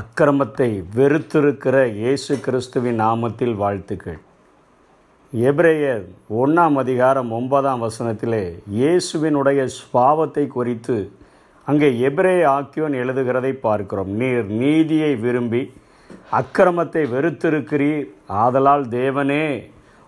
அக்கிரமத்தை வெறுத்திருக்கிற இயேசு கிறிஸ்துவின் நாமத்தில் வாழ்த்துக்கள். எபிரேயர் ஒன்றாம் அதிகாரம் ஒன்பதாம் வசனத்திலே இயேசுவினுடைய ஸ்பாவத்தை குறித்து அங்கே எபிரேய ஆக்கியோன் எழுதுகிறதை பார்க்கிறோம். நீர் நீதியை விரும்பி அக்கிரமத்தை வெறுத்திருக்கிறீர். ஆதலால் தேவனே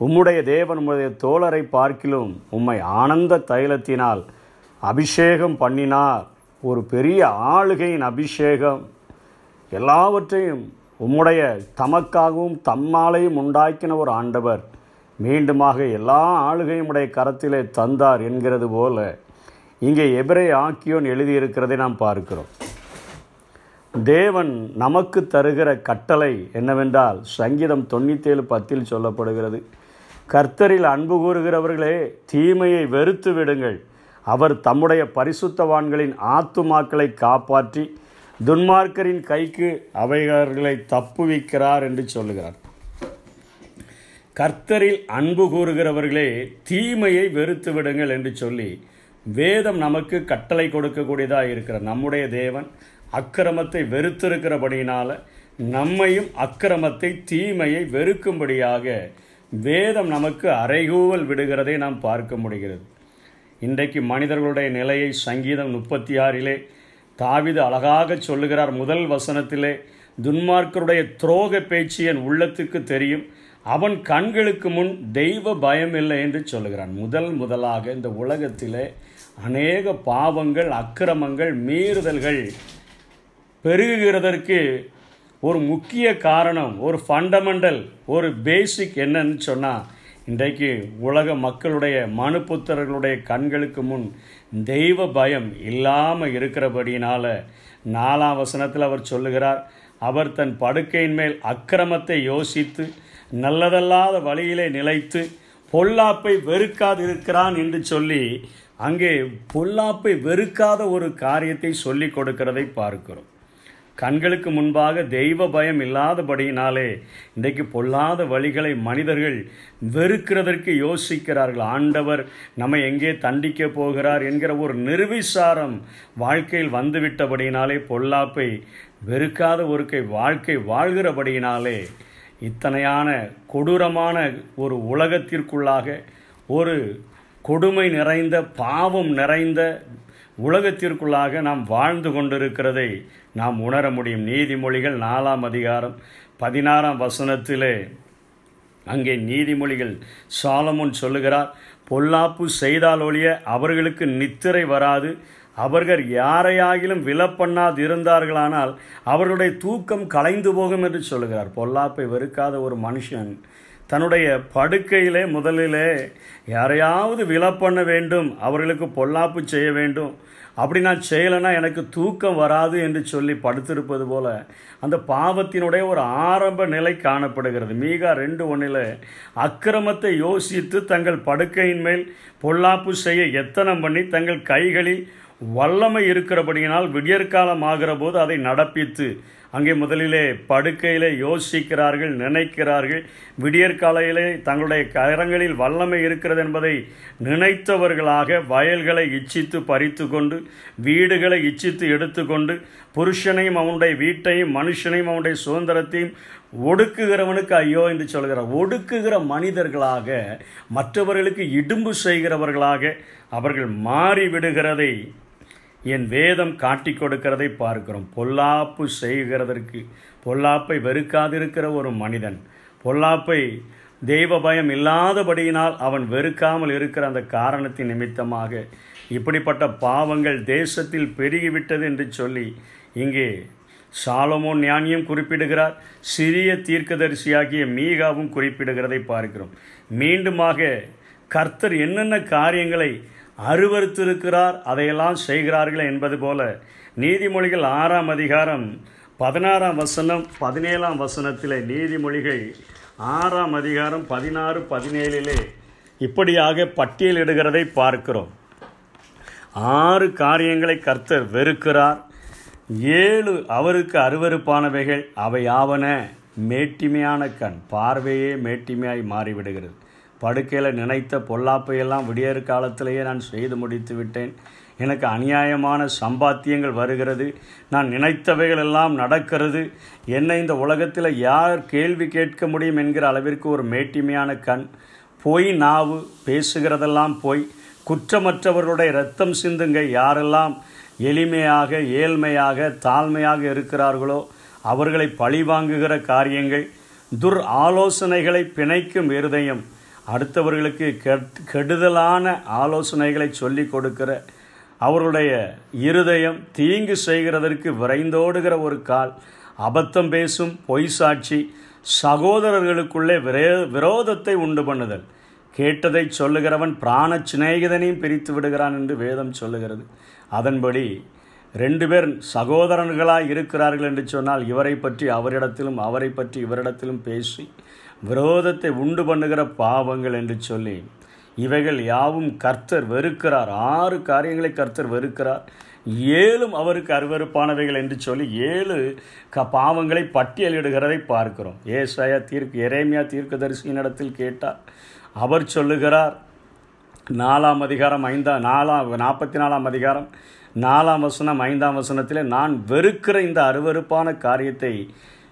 உம்முடைய தேவன் உம்முடைய தோழரை பார்க்கிலும் உம்மை ஆனந்த தைலத்தினால் அபிஷேகம் பண்ணினார். ஒரு பெரிய ஆளுகையின் அபிஷேகம். எல்லாவற்றையும் உம்முடைய தமக்காகவும் தம்மாலையும் உண்டாக்கின ஒரு ஆண்டவர் மீண்டுமாக எல்லா ஆளுகையும் உடைய கரத்திலே தந்தார் என்கிறது போல இங்கே எபிரே ஆக்கியோன் எழுதியிருக்கிறதை நாம் பார்க்கிறோம். தேவன் நமக்கு தருகிற கட்டளை என்னவென்றால் சங்கீதம் தொண்ணூத்தேழு பத்தில் சொல்லப்படுகிறது. கர்த்தரில் அன்பு கூறுகிறவர்களே தீமையை வெறுத்து விடுங்கள் அவர் தம்முடைய பரிசுத்தவான்களின் ஆத்துமாக்களை காப்பாற்றி துன்மார்க்கரின் கைக்கு அவைகளை தப்புவிக்கிறார் என்று சொல்லுகிறார். கர்த்தரில் அன்பு கூறுகிறவர்களே தீமையை வெறுத்து விடுங்கள் என்று சொல்லி வேதம் நமக்கு கட்டளை கொடுக்கக்கூடியதாக இருக்கிற நம்முடைய தேவன் அக்கிரமத்தை வெறுத்திருக்கிறபடியினால் நம்மையும் அக்கிரமத்தை தீமையை வெறுக்கும்படியாக வேதம் நமக்கு அறைகூவல் விடுகிறதை நாம் பார்க்க முடிகிறது. இன்றைக்கு மனிதர்களுடைய நிலையை சங்கீதம் முப்பத்தி ஆறிலே தாவிது அழகாக சொல்லுகிறார் முதல் வசனத்திலே துன்மார்க்கருடைய துரோக பேச்சு என் உள்ளத்துக்கு தெரியும் அவன் கண்களுக்கு முன் தெய்வ பயம் இல்லை என்று சொல்லுகிறான். முதல் முதலாக இந்த உலகத்திலே அநேக பாவங்கள் அக்கிரமங்கள் மீறுதல்கள் பெருகுகிறதற்கு ஒரு முக்கிய காரணம் ஒரு ஃபண்டமெண்டல் ஒரு பேசிக் என்னன்னு சொன்னால் இன்றைக்கு உலக மக்களுடைய மனுப்புத்திரர்களுடைய கண்களுக்கு முன் தெய்வ பயம் இல்லாமல் இருக்கிறபடியினால் நாலாம் வசனத்தில் அவர் சொல்லுகிறார் அவர் தன் படுக்கையின் மேல் அக்கிரமத்தை யோசித்து நல்லதல்லாத வழியிலே நிலைத்து பொல்லாப்பை வெறுக்காதிருக்கிறான் என்று சொல்லி அங்கே பொல்லாப்பை வெறுக்காத ஒரு காரியத்தை சொல்லி கொடுக்கிறதை பார்க்கிறோம். கண்களுக்கு முன்பாக தெய்வ பயம் இல்லாதபடியினாலே இன்றைக்கு பொல்லாத வழிகளை மனிதர்கள் வெறுக்கிறதற்கு யோசிக்கிறார்கள். ஆண்டவர் நம்ம எங்கே தண்டிக்க போகிறார் என்கிற ஒரு நிர்விசாரம் வாழ்க்கையில் வந்துவிட்டபடியினாலே பொல்லாப்பை வெறுக்காத ஒரு வாழ்க்கை வாழ்கிறபடியினாலே இத்தனையான கொடூரமான ஒரு உலகத்திற்குள்ளாக ஒரு கொடுமை நிறைந்த பாவம் நிறைந்த உலகத்திற்குள்ளாக நாம் வாழ்ந்து கொண்டிருக்கிறதை நாம் உணர முடியும். நீதிமொழிகள் நாலாம் அதிகாரம் பதினாறாம் வசனத்திலே அங்கே நீதிமொழிகள் சாலமுன் சொல்லுகிறார் பொல்லாப்பு செய்தால் ஒழிய அவர்களுக்கு நித்திரை வராது. அவர்கள் யாரையாகிலும் விலப்பண்ணாது இருந்தார்களானால் அவர்களுடைய தூக்கம் கலைந்து போகும் என்று சொல்லுகிறார். பொல்லாப்பை வெறுக்காத ஒரு மனுஷன் தன்னுடைய படுக்கையிலே முதலிலே யாரையாவது விலப்பண்ண வேண்டும் அவர்களுக்கு பொல்லாப்பு செய்ய வேண்டும். அப்படி நான் செய்யலைன்னா எனக்கு தூக்கம் வராது என்று சொல்லி படுத்திருப்பது போல அந்த பாவத்தினுடைய ஒரு ஆரம்ப நிலை காணப்படுகிறது. மீகா ரெண்டு ஒன்றில் அக்கிரமத்தை யோசித்து தங்கள் படுக்கையின் மேல் பொல்லாப்பு செய்ய எத்தனம் பண்ணி தங்கள் கைகளில் வல்லமை இருக்கிறபடியினால் விடியற்காலம் ஆகிற போது அதை நடப்பித்து அங்கே முதலிலே படுக்கையிலே யோசிக்கிறார்கள் நினைக்கிறார்கள். விடியற்காலையிலே தங்களுடைய கரங்களில் வல்லமை இருக்கிறது என்பதை நினைத்தவர்களாக வயல்களை இச்சித்து பறித்து கொண்டு வீடுகளை இச்சித்து எடுத்துக்கொண்டு புருஷனையும் அவனுடைய வீட்டையும் மனுஷனையும் அவனுடைய சுதந்திரத்தையும் ஒடுக்குகிறவனுக்கு ஐயோ என்று சொல்கிறார். ஒடுக்குகிற மனிதர்களாக மற்றவர்களுக்கு இடும்பு செய்கிறவர்களாக அவர்கள் மாறிவிடுகிறதை என் வேதம் காட்டி கொடுக்கிறதை பார்க்கிறோம். பொல்லாப்பு செய்கிறதற்கு பொல்லாப்பை வெறுக்காதிருக்கிற ஒரு மனிதன் பொல்லாப்பை தெய்வ பயம் இல்லாதபடியினால் அவன் வெறுக்காமல் இருக்கிற அந்த காரணத்தின் நிமித்தமாக இப்படிப்பட்ட பாவங்கள் தேசத்தில் பெருகிவிட்டது என்று சொல்லி இங்கே சாலமோன் ஞானியும் குறிப்பிடுகிறார். சிறிய தீர்க்கதரிசியாகிய மீகாவும் குறிப்பிடுகிறதை பார்க்கிறோம். மீண்டுமாக கர்த்தர் என்னென்ன காரியங்களை அருவறுத்திருக்கிறார் அதையெல்லாம் செய்கிறார்கள் என்பது போல நீதிமொழிகள் ஆறாம் அதிகாரம் பதினாறாம் வசனம் பதினேழாம் வசனத்தில் நீதிமொழிகள் ஆறாம் அதிகாரம் பதினாறு பதினேழிலே இப்படியாக பட்டியலிடுகிறதை பார்க்கிறோம். ஆறு காரியங்களை கர்த்தர் வெறுக்கிறார். ஏழு அவருக்கு அருவறுப்பானவைகள் அவை ஆவன மேட்டிமையான கண் பார்வையே மேட்டிமையாய் மாறிவிடுகிறது. படுக்கையில் நினைத்த பொல்லாப்பையெல்லாம் விடியற் காலத்திலேயே நான் செய்து முடித்து விட்டேன். எனக்கு அநியாயமான சம்பாத்தியங்கள் வருகிறது. நான் நினைத்தவைகள் எல்லாம் நடக்கிறது. என்னை இந்த உலகத்தில் யார் கேள்வி கேட்க முடியும் என்கிற அளவிற்கு ஒரு மேட்டிமையான கண். பொய் நாவு பேசுகிறதெல்லாம் பொய். குற்றமற்றவர்களுடைய ரத்தம் சிந்துங்க யாரெல்லாம் எளிமையாக ஏழ்மையாக தாழ்மையாக இருக்கிறார்களோ அவர்களை பழிவாங்குகிற காரியங்கள். துர் ஆலோசனைகளை பிணைக்கும் இருதயம். அடுத்தவர்களுக்கு கெடுதலான ஆலோசனைகளை சொல்லிக் கொடுக்கிற அவருடைய இருதயம் தீங்கு செய்கிறதற்கு விரைந்தோடுகிற ஒரு கால் அபத்தம் பேசும் பொய் சாட்சி சகோதரர்களுக்குள்ளே விரே விரோதத்தை உண்டு பண்ணுதல். கேட்டதை சொல்லுகிறவன் பிராண சிநேகிதனையும் பிரித்து விடுகிறான் என்று வேதம் சொல்லுகிறது. அதன்படி ரெண்டு பேர் சகோதரர்களாக இருக்கிறார்கள் என்று சொன்னால் இவரை பற்றி அவரிடத்திலும் அவரை பற்றி இவரிடத்திலும் பேசி விரோதத்தை உண்டு பண்ணுகிற பாவங்கள் என்று சொல்லி இவைகள் யாவும் கர்த்தர் வெறுக்கிறார். ஆறு காரியங்களை கர்த்தர் வெறுக்கிறார். ஏழும் அவருக்கு அருவறுப்பானவைகள் என்று சொல்லி ஏழு க பாவங்களை பட்டியலிடுகிறதை பார்க்கிறோம். ஏசாயா தீர்க்கு எரேமியா தீர்க்கதரிசியின் இடத்தில் கேட்டார். அவர் சொல்லுகிறார் நாலாம் அதிகாரம் ஐந்தாம் நாலாம் நாற்பத்தி நாலாம் அதிகாரம் நாலாம் வசனம் ஐந்தாம் வசனத்தில் நான் வெறுக்கிற இந்த அருவறுப்பான காரியத்தை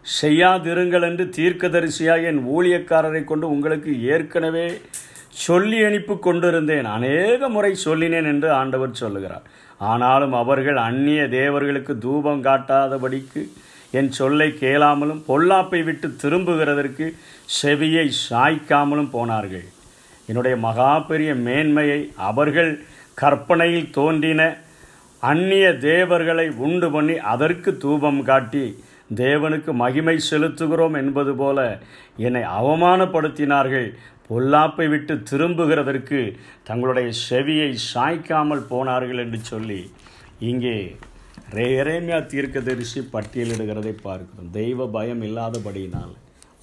செய்யாதிருங்கள் என்று தீர்க்கதரிசியாக என் ஊழியக்காரரை கொண்டு உங்களுக்கு ஏற்கனவே சொல்லி அனுப்பி கொண்டிருந்தேன். அநேக முறை சொல்லினேன் என்று ஆண்டவர் சொல்லுகிறார். ஆனாலும் அவர்கள் அந்நிய தேவர்களுக்கு தூபம் காட்டாதபடிக்கு என் சொல்லை கேளாமலும் பொல்லாப்பை விட்டு திரும்புகிறதற்கு செவியை சாய்க்காமலும் போனார்கள். என்னுடைய மகா பெரிய மேன்மையை அவர்கள் கற்பனையில் தோன்றின அந்நிய தேவர்களை உண்டு பண்ணி அதற்கு தூபம் காட்டி தேவனுக்கு மகிமை செலுத்துகிறோம் என்பது போல என்னை அவமானப்படுத்தினார்கள். பொல்லாப்பை விட்டு திரும்புகிறதற்கு தங்களுடைய செவியை சாய்க்காமல் போனார்கள் என்று சொல்லி இங்கே ரேரேமியா தீர்க்கதரிசி பட்டியலிடுகிறதை பார்க்கிறோம். தெய்வ பயம் இல்லாதபடியினால்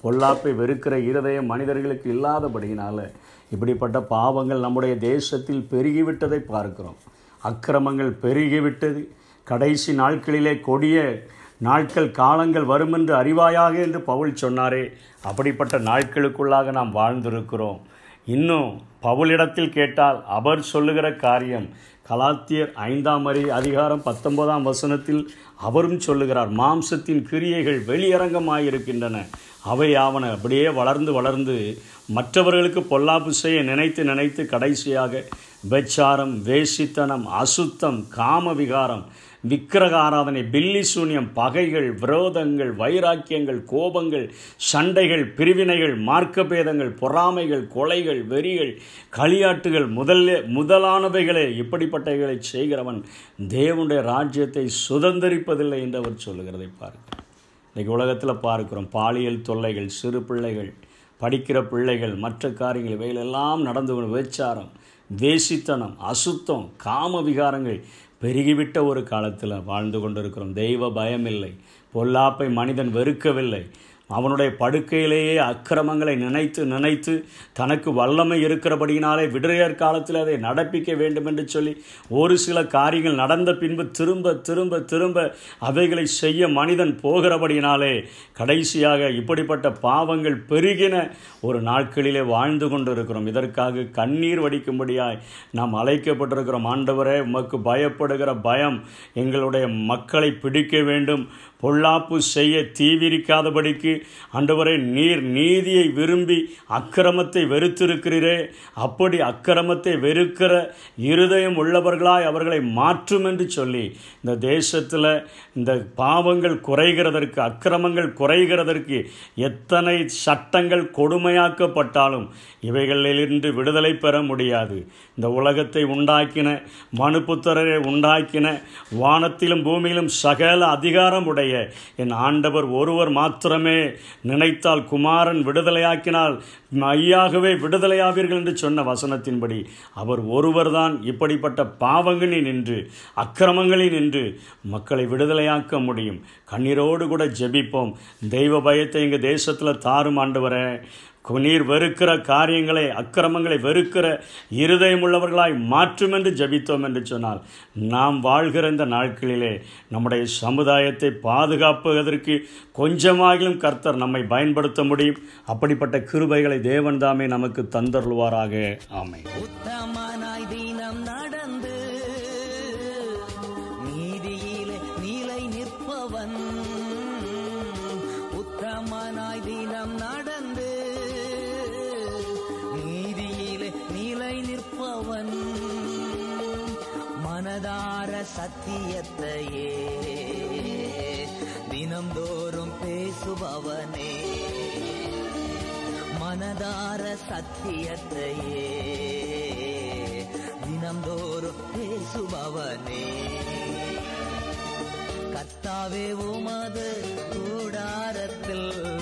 பொல்லாப்பை வெறுக்கிற இருதயம் மனிதர்களுக்கு இல்லாதபடியினால் இப்படிப்பட்ட பாவங்கள் நம்முடைய தேசத்தில் பெருகிவிட்டதை பார்க்கிறோம். அக்கிரமங்கள் பெருகிவிட்டது. கடைசி நாட்களிலே கொடிய நாட்கள் காலங்கள் வரும் என்று அறிவாயாக என்று பவுல் சொன்னாரே. அப்படிப்பட்ட நாட்களுக்குள்ளாக நாம் வாழ்ந்திருக்கிறோம். இன்னும் பவுலிடத்தில் கேட்டால் அவர் சொல்லுகிற காரியம் கலாத்தியர் ஐந்தாம் அறி அதிகாரம் பத்தொன்பதாம் வசனத்தில் அவரும் சொல்லுகிறார் மாம்சத்தின் கிரியைகள் வெளியரங்கமாயிருக்கின்றன. அவை ஆவன. அப்படியே வளர்ந்து வளர்ந்து மற்றவர்களுக்கு பொல்லாப்பு செய்ய நினைத்து நினைத்து கடைசியாக விபச்சாரம் வேசித்தனம் அசுத்தம் காம விகாரம் விக்கிரக ஆராதனை பில்லி சூன்யம் பகைகள் விரோதங்கள் வைராக்கியங்கள் கோபங்கள் சண்டைகள் பிரிவினைகள் மார்க்கபேதங்கள் பொறாமைகள் கொலைகள் வெறிகள் களியாட்டுகள் முதல்ல முதலானவைகளே. இப்படிப்பட்டவைகளை செய்கிறவன் தேவனுடைய ராஜ்யத்தை சுதந்திரிப்பதில்லை என்று அவர் சொல்லுகிறதை பார்க்கிறோம். இன்றைக்கு உலகத்தில் பார்க்கிறோம். பாலியல் தொல்லைகள் சிறு பிள்ளைகள் படிக்கிற பிள்ளைகள் மற்ற காரியங்கள் இவைகளெல்லாம் நடந்து விபச்சாரம். வேசித்தனம் அசுத்தம் காம விகாரங்கள் பெருகிவிட்ட ஒரு காலத்தில் வாழ்ந்து கொண்டிருக்கிறோம். தெய்வ பயமில்லை. பொல்லாப்பை மனிதன் வெறுக்கவில்லை. அவனுடைய படுக்கையிலேயே அக்கிரமங்களை நினைத்து நினைத்து தனக்கு வல்லமை இருக்கிறபடியினாலே விடுறையர் காலத்தில் அதை நடப்பிக்க வேண்டும் என்று சொல்லி ஒரு சில காரியங்கள் நடந்த பின்பு திரும்ப திரும்ப திரும்ப அவைகளை செய்ய மனிதன் போகிறபடியினாலே கடைசியாக இப்படிப்பட்ட பாவங்கள் பெருகின ஒரு நாட்களிலே வாழ்ந்து கொண்டு இருக்கிறோம் இதற்காக கண்ணீர் வடிக்கும்படியாய் நாம் அழைக்கப்பட்டிருக்கிறோம். ஆண்டவரே உமக்கு பயப்படுகிற பயம் எங்களுடைய மக்களை பிடிக்க வேண்டும். பொல்லாப்பு செய்ய தீவிரிக்காதபடிக்கு ஆண்டவரே நீர் நீதியை விரும்பி அக்கிரமத்தை வெறுத்திருக்கிறீரே. அப்படி அக்கிரமத்தை வெறுக்கிற இருதயம் உள்ளவர்களாய் அவர்களை மாற்றும் என்று சொல்லி இந்த தேசத்தில் இந்த பாவங்கள் குறைகிறதற்கு அக்கிரமங்கள் குறைகிறதற்கு எத்தனை சட்டங்கள் கொடுமையாக்கப்பட்டாலும் இவைகளிலிருந்து விடுதலை பெற முடியாது. இந்த உலகத்தை உண்டாக்கின மனுப்புத்தரரை உண்டாக்கின வானத்திலும் பூமியிலும் சகல அதிகாரம் உடைய என் ஆண்டவர் ஒருவர் மாத்திரமே நினைத்தால் குமாரன் விடுதலையாக்கினால் ஐயாகவே விடுதலையாவீர்கள் என்று சொன்ன வசனத்தின்படி அவர் ஒருவர்தான் இப்படிப்பட்ட பாவங்களில் நின்று அக்கிரமங்களில் நின்று மக்களை விடுதலையாக்க முடியும். கண்ணீரோடு கூட ஜெபிப்போம். தெய்வ பயத்தை எங்கள் தேசத்தில் தாரும் ஆண்டவரே. நீர் வெறுக்கிற காரியங்களை அக்கிரமங்களை வெறுக்கிற இருதயம் உள்ளவர்களாய் மாற்றும் என்று ஜபித்தோம் என்று சொன்னால் நாம் வாழ்கிற இந்த நாட்களிலே நம்முடைய சமுதாயத்தை பாதுகாப்புவதற்கு கொஞ்சமாகிலும் கர்த்தர் நம்மை பயன்படுத்த முடியும். அப்படிப்பட்ட கிருபைகளை தேவன் தாமே நமக்கு தந்தருள்வாராக. ஆமை நடந்து நீதியிலே நிற்பவன் உத்தமனாய் மனதார சத்தியத்தையே. தினந்தோறும் பேசுபவனே. மனதார சத்தியத்தையே. தினந்தோறும் பேசுபவனே. கத்தாவே உமது கூடாரத்தில்